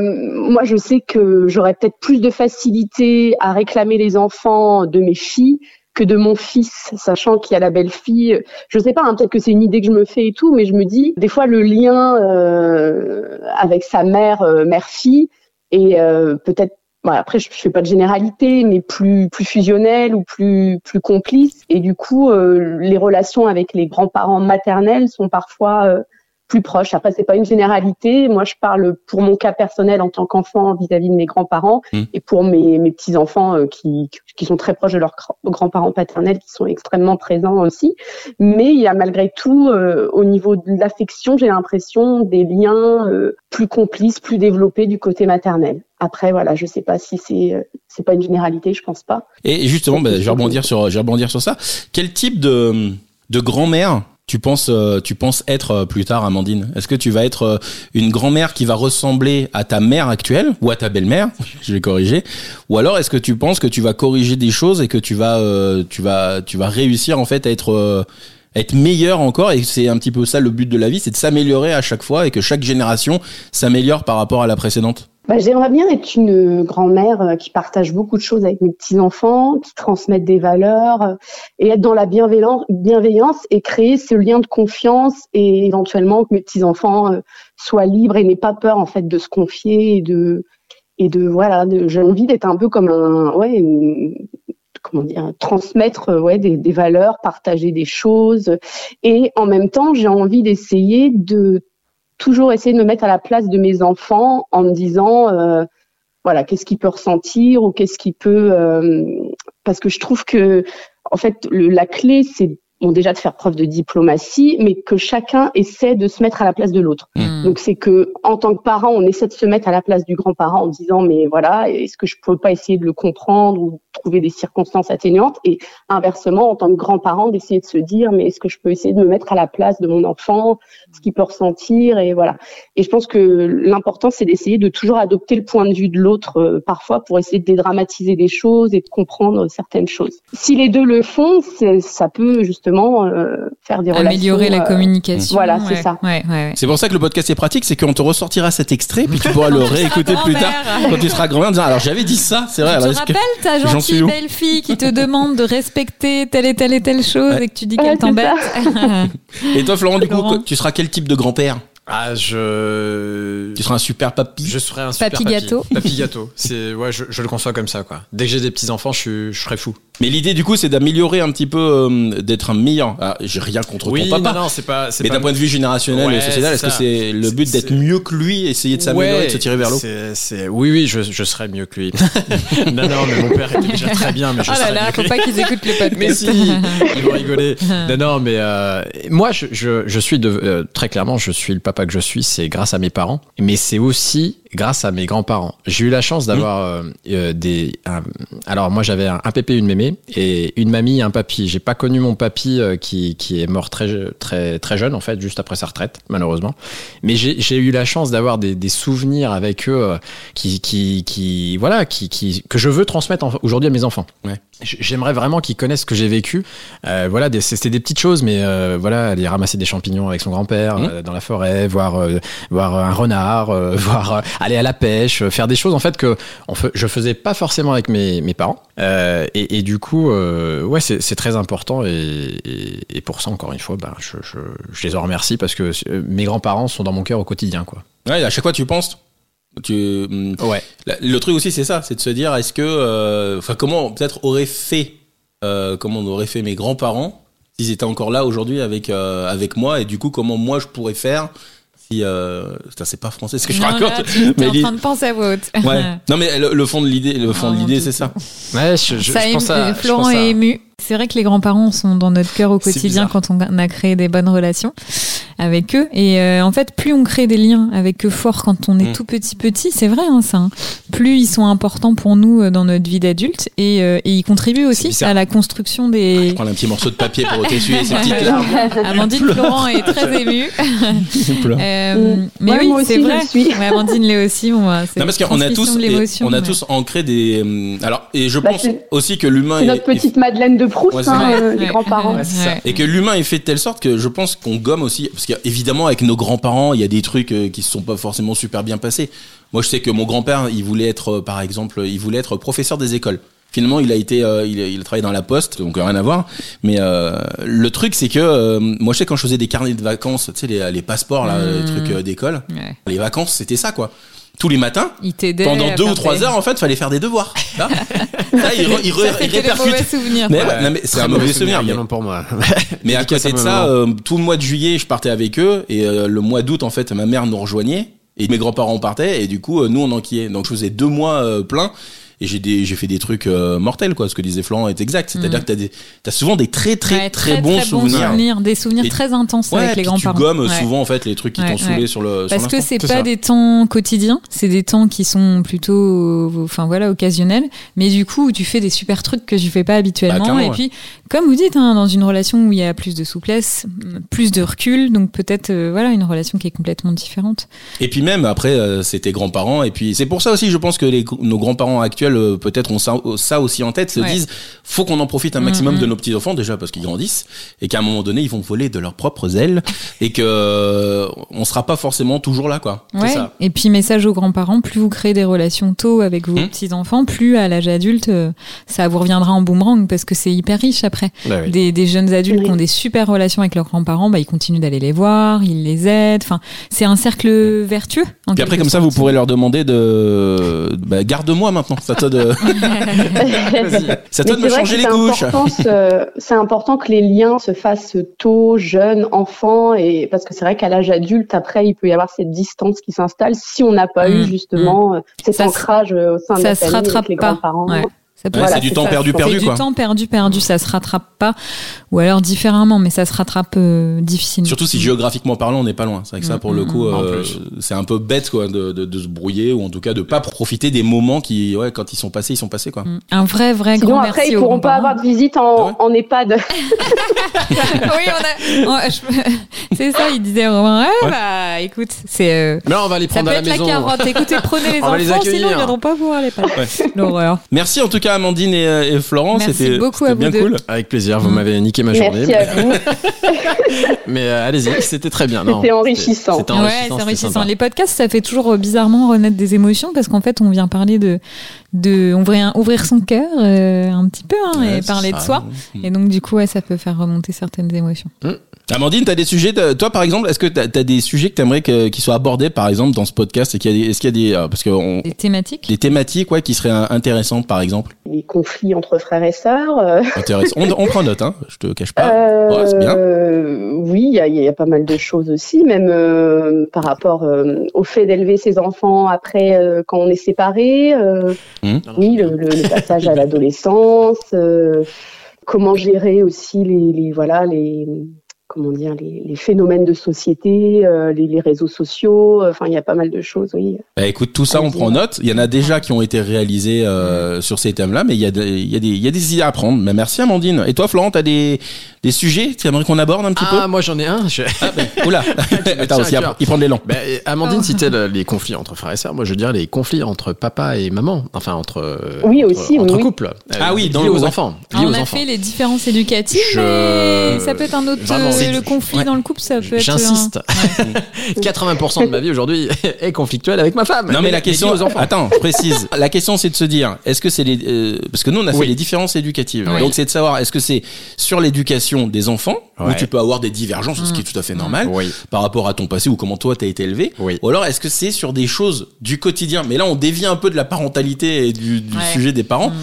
moi, je sais que j'aurais peut-être plus de facilité à réclamer les enfants de mes filles que de mon fils, sachant qu'il y a la belle-fille. Je sais pas, hein, peut-être que c'est une idée que je me fais et tout, mais je me dis, des fois, le lien euh, avec sa mère, euh, mère-fille, et euh, peut-être après, je, je fais pas de généralité, mais plus plus fusionnel ou plus plus complice. Et du coup, euh, les relations avec les grands-parents maternels sont parfois euh, plus proches. Après, c'est pas une généralité. Moi, je parle pour mon cas personnel en tant qu'enfant vis-à-vis de mes grands-parents Mm. et pour mes mes petits enfants euh, qui qui sont très proches de leurs gra- grands-parents paternels, qui sont extrêmement présents aussi. Mais il y a malgré tout, euh, au niveau de l'affection, j'ai l'impression des liens euh, plus complices, plus développés du côté maternel. Après, voilà, je sais pas si c'est c'est pas une généralité, je pense pas. Et justement, bah, je vais rebondir sur, je vais rebondir sur ça. Quel type de de grand-mère tu penses, euh, tu penses être euh, plus tard, Amandine Est-ce que tu vas être euh, une grand-mère qui va ressembler à ta mère actuelle ou à ta belle-mère Je vais corriger. Ou alors, est-ce que tu penses que tu vas corriger des choses et que tu vas, tu vas, tu vas réussir en fait à être être meilleur encore et c'est un petit peu ça le but de la vie, c'est de s'améliorer à chaque fois et que chaque génération s'améliore par rapport à la précédente? Bah, J'aimerais bien être une grand-mère euh, qui partage beaucoup de choses avec mes petits-enfants, qui transmettent des valeurs euh, et être dans la bienveillance, et créer ce lien de confiance et éventuellement que mes petits-enfants euh, soient libres et n'aient pas peur en fait de se confier et de et de voilà, j'ai envie d'être un peu comme un ouais comment dire transmettre ouais des valeurs, partager des choses et en même temps j'ai envie d'essayer de toujours essayer de me mettre à la place de mes enfants en me disant euh, voilà qu'est-ce qu'il peut ressentir ou qu'est-ce qu'il peut euh, parce que je trouve que en fait la clé c'est bon déjà de faire preuve de diplomatie mais que chacun essaie de se mettre à la place de l'autre Mm. donc c'est que en tant que parent on essaie de se mettre à la place du grand-parent en disant mais voilà est-ce que je peux pas essayer de le comprendre ou trouver des circonstances atténuantes? Et inversement, en tant que grand-parent, d'essayer de se dire mais est-ce que je peux essayer de me mettre à la place de mon enfant, ce qu'il peut ressentir? Et voilà. Et je pense que l'important c'est d'essayer de toujours adopter le point de vue de l'autre euh, parfois pour essayer de dédramatiser des choses et de comprendre certaines choses. Si les deux le font, ça peut justement euh, faire des améliorer la communication. Voilà, c'est ça. Ouais, ouais, c'est pour ça que le podcast est pratique, c'est qu'on te ressortira cet extrait puis tu pourras le réécouter plus tard quand tu seras grand-mère en disant alors j'avais dit ça, c'est vrai. Tu te rappelles ta gentille belle fille qui te demande de respecter telle et telle et telle chose et que tu dis qu'elle t'embête. et toi Florent, du coup, tu seras quel type de grand-père? Ah, je. Tu seras un super papy. Je serai un super papy. gâteau. Papy gâteau. C'est, ouais, je, je, le conçois comme ça, quoi. Dès que j'ai des petits enfants, je, je serai fou. Mais l'idée, du coup, c'est d'améliorer un petit peu, euh, d'être un meilleur. Ah, j'ai rien contre oui, ton papa. Non, non, c'est pas. Mais d'un point de vue générationnel et sociétal, est-ce que c'est le but d'être mieux que lui, essayer de s'améliorer, de se tirer vers l'eau c'est, Oui, oui, je, je serais mieux que lui. non, non, mais mon père était déjà très bien, mais je oh là là, faut pas qu'ils écoutent le podcast. Mais si, ils vont rigoler. Non, non, mais euh, moi, je, je, je suis de, euh, très clairement, je suis le papa que je suis, c'est grâce à mes parents, mais c'est aussi grâce à mes grands-parents. J'ai eu la chance d'avoir mmh. euh, euh, des. alors moi j'avais un, pépé, une mémé et une mamie, un papy. J'ai pas connu mon papy euh, qui, qui est mort très très très jeune en fait, juste après sa retraite malheureusement. Mais j'ai eu la chance d'avoir des, des, souvenirs avec eux qui, qui, qui voilà qui, qui que je veux transmettre aujourd'hui à mes enfants. Ouais. J'aimerais vraiment qu'ils connaissent ce que j'ai vécu. Euh, voilà, c'était des petites choses, mais euh, voilà, aller ramasser des champignons avec son grand-père mmh. euh, dans la forêt, voir euh, voir un renard, euh, voir aller à la pêche, faire des choses en fait que on je faisais pas forcément avec mes, mes parents. Et, et, du coup, ouais, c'est très important et, et, et, pour ça encore une fois, bah, je, je, je les en remercie parce que mes grands-parents sont dans mon cœur au quotidien, quoi. Ouais, à chaque fois tu penses tu, hum, ouais. Le truc aussi, c'est ça, c'est de se dire, est-ce que, euh, enfin, comment peut-être aurait fait, euh, comment on aurait fait mes grands-parents s'ils étaient encore là aujourd'hui avec euh, avec moi, et du coup, comment moi je pourrais faire si, c'est pas français ce que je raconte. mais en train de penser à votre. Ouais. Non, mais le, fond de l'idée, le fond de l'idée, c'est ça. Ouais, je, je, ça je pense à, Florent est ému. C'est vrai que les grands-parents sont dans notre cœur au quotidien quand on a créé des bonnes relations avec eux. Et euh, en fait, plus on crée des liens avec eux forts quand on est mm. tout petit petit, c'est vrai hein, ça. Hein. plus ils sont importants pour nous euh, dans notre vie d'adulte et, euh, et, ils contribuent aussi à la construction des. je prends un petit morceau de papier pour t'essuyer ces petites larmes. Amandine Florent est très émue. mais oui, c'est vrai. Ouais, Amandine l'est aussi. Bon, non, parce qu'on a tous, on a tous ancré des. Alors, et je bah, pense aussi que l'humain. C'est notre petite Madeleine de Proust, hein, euh, les grands-parents. Et que l'humain est fait de telle sorte que je pense qu'on gomme aussi, parce qu'évidemment avec nos grands-parents, il y a des trucs euh, qui se sont pas forcément super bien passés. Moi, je sais que mon grand-père, il voulait être, euh, par exemple, il voulait être professeur des écoles. Finalement, il a été, il, a, travaillé dans la poste, donc rien à voir. Mais le truc, c'est que moi, je sais quand je faisais des carnets de vacances, tu sais, les, les passeports là, les mmh. trucs d'école, les vacances, c'était ça, quoi tous les matins. Il pendant deux ou trois heures, en fait, fallait faire des devoirs. Là, il, il, répercute. c'est un mauvais souvenir. Mais, pour moi. mais à côté de ça, euh, tout le mois de juillet, je partais avec eux et euh, le mois d'août, en fait, ma mère nous rejoignait et mes grands-parents partaient et du coup, euh, nous on enquillait. Donc je faisais deux mois pleins et j'ai des j'ai fait des trucs euh, mortels quoi ce que disait Florent est exact. C'est-à-dire mm. que t'as des as souvent des très très très, bons souvenirs. des souvenirs très intenses avec les grands-parents. tu gommes souvent en fait les trucs qui t'ont saoulé sur le parce que c'est pas des temps quotidiens c'est des temps qui sont plutôt enfin voilà occasionnels. Mais du coup tu fais des super trucs que tu fais pas habituellement. Bah, et puis comme vous dites hein, dans une relation où il y a plus de souplesse plus de recul donc peut-être euh, voilà une relation qui est complètement différente. Et puis même après euh, c'était grands-parents. Et puis c'est pour ça aussi je pense que les, nos grands-parents actuels euh, peut-être ont ça, aussi en tête, se disent faut qu'on en profite un maximum mm, de mm. nos petits enfants déjà parce qu'ils grandissent et qu'à un moment donné ils vont voler de leurs propres ailes et que euh, on sera pas forcément toujours là quoi. Ça. Et puis message aux grands-parents, plus vous créez des relations tôt avec vos mm. petits enfants, plus à l'âge adulte euh, ça vous reviendra en boomerang parce que c'est hyper riche après. Bah des, jeunes adultes qui ont des super relations avec leurs grands-parents, bah, ils continuent d'aller les voir, ils les aident. Enfin, c'est un cercle vertueux. Et après comme ça vous pourrez leur demander de bah, garde-moi maintenant. Ça de. c'est toi de me changer les couches. C'est important que les liens se fassent tôt, jeune, enfant, et parce que c'est vrai qu'à l'âge adulte, après, il peut y avoir cette distance qui s'installe si on n'a pas eu mm. justement mm. cet ancrage au sein de la famille avec les grands-parents. Ouais, Voilà, c'est du temps ça, perdu, perdu c'est quoi. du temps perdu, perdu. Ça se rattrape pas, ou alors différemment, mais ça se rattrape euh, difficilement. Surtout si géographiquement parlant, on n'est pas loin. C'est vrai que ça, pour le Mm, coup, mm, euh, c'est un peu bête quoi, de, de, de se brouiller ou en tout cas de pas profiter des moments qui, ouais, quand ils sont passés, ils sont passés quoi. Mm. Un vrai, vrai Sinon, grand après, merci ils pourront pas avoir de visite en, Ah ouais en EHPAD. oui, on a. c'est ça, il disait Romain. Ouais, bah, écoute, c'est. euh, Mais là, on va les ça prendre peut à la être la carotte. Écoutez, prenez les On enfants, sinon ils viendront pas voir les pattes. L'horreur. Merci en tout cas Amandine et, euh, et Florent, Merci c'était bien deux. cool. Avec plaisir, vous Mm. m'avez niqué ma journée. Merci à vous. Mais euh, allez-y, c'était très bien. C'était enrichissant. C'était enrichissant. Les podcasts, ça fait toujours euh, bizarrement renaître des émotions parce qu'en fait, on vient parler de, de, on vient ouvrir son cœur euh, un petit peu hein, Ouais, et parler de soi. Et donc, du coup, ouais, ça peut faire remonter certaines émotions. Amandine, t'as des sujets, t'as- toi par exemple, est-ce que t'as as des sujets que t'aimerais que- qu'ils soient abordés par exemple dans ce podcast? Et qu'il y a des- Est-ce qu'il y a des, euh, parce que on- Des thématiques? des thématiques ouais qui seraient intéressantes par exemple Les conflits entre frères et sœurs. euh, Intéressant. On, on prend note, hein. Je te cache pas. Euh, Ouais, c'est bien. Oui, il y, a- il y a pas mal de choses aussi, même euh, par rapport euh, au fait d'élever ses enfants après euh, quand on est séparés. euh, Hum. Oui, le, le- le passage à l'adolescence. euh, comment gérer aussi les, les voilà les comment dire les, les phénomènes de société, euh, les, les réseaux sociaux. Enfin, il y a pas mal de choses. Oui. Bah écoute, tout ça on prend note. Il y en a déjà qui ont été réalisés euh, sur ces thèmes-là, mais il y a il y a des, il y a des idées à prendre. Mais merci Amandine. Et toi Florent, t'as des, des sujets que tu aimerais qu'on aborde un petit Ah, moi j'en ai un. Je- peu Ah ben, oula. Attends, aussi, il prend de l'élan. Et Amandine citait le- les conflits entre frères et sœurs. Moi, je dirais les conflits entre papa et maman. Enfin, entre, euh, Oui, entre, aussi, entre oui. couples. Euh, Ah oui, dans liés aux enfants. Ah, liés on aux a enfants. fait les différences éducatives, Je- mais ça peut être un autre. Vraiment, euh, c'est- le conflit ouais. dans le couple, ça peut être. J'insiste. 80% de ma vie aujourd'hui est conflictuelle avec ma femme. Non mais la question, liés aux enfants. attends, précise. La question c'est de se dire, est-ce que c'est les, euh, parce que nous on a fait Oui. les différences éducatives. Oui. Donc c'est de savoir, est-ce que c'est sur l'éducation des enfants où tu peux avoir des divergences, ce qui est tout à fait normal Oui. par rapport à ton passé ou comment toi t'as été élevé. Oui. Ou alors est-ce que c'est sur des choses du quotidien? Mais là on dévie un peu de la parentalité et du, du Ouais. sujet des parents. Mm.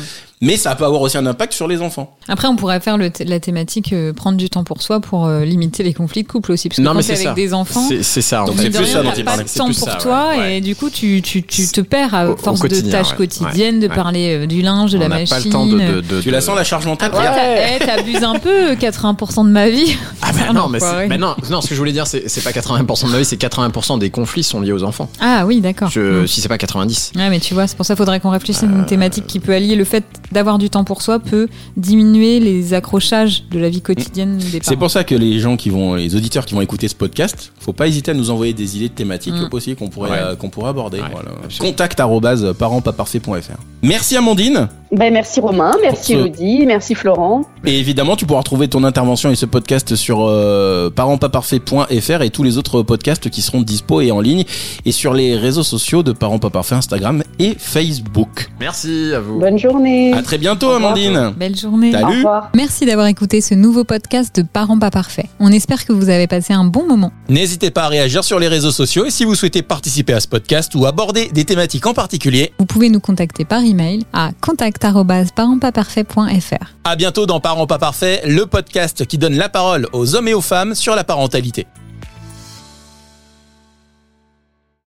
Mais ça peut avoir aussi un impact sur les enfants. Après, on pourrait faire le thé- la thématique euh, prendre du temps pour soi pour euh, limiter les conflits de couple aussi. Parce que Non, quand mais t'es c'est avec ça. des enfants, C'est c'est ça. en c'est de plus ça dont il pas parlait. de C'est temps plus pour ça, toi ouais, et du coup, tu, tu, tu te perds à Au- au force de tâches ouais, quotidiennes, de ouais. parler euh, du linge, de On la machine. pas le temps de. de, de- Tu la de- sens la charge mentale Après, t'as- eh, t'abuses un peu, 80% de ma vie. Ah C'est bah non, mais, non, non, ce que je voulais dire, c'est pas 80% de ma vie, c'est 80% des conflits sont liés aux enfants. Ah oui, d'accord. Si c'est pas 90. Ouais, mais tu vois, c'est pour ça qu'il faudrait qu'on réfléchisse à Euh. une thématique qui peut allier le fait d'avoir du temps pour soi peut diminuer les accrochages de la vie quotidienne des C'est parents. pour ça que les gens qui vont, les auditeurs qui vont écouter ce podcast, faut pas hésiter à nous envoyer des idées de thématiques Mm. possibles qu'on pourrait, Ouais. euh, qu'on pourrait aborder. Ouais, voilà. Contact. Merci Amandine. Ben merci Romain, merci ce- Elodie, merci Florent. Et évidemment, tu pourras retrouver ton intervention et ce podcast sur euh, parentspasparfait.fr et tous les autres podcasts qui seront dispo et en ligne et sur les réseaux sociaux de Parents Pas Parfaits, Instagram et Facebook. Merci à vous. Bonne journée. À très bientôt. Amandine. Belle journée. Salut. Au revoir. Merci d'avoir écouté ce nouveau podcast de Parents pas parfaits. On espère que vous avez passé un bon moment. N'hésitez pas à réagir sur les réseaux sociaux et si vous souhaitez participer à ce podcast ou aborder des thématiques en particulier, Vous pouvez nous contacter par email à à bientôt dans Parents Pas Parfaits, le podcast qui donne la parole aux hommes et aux femmes sur la parentalité.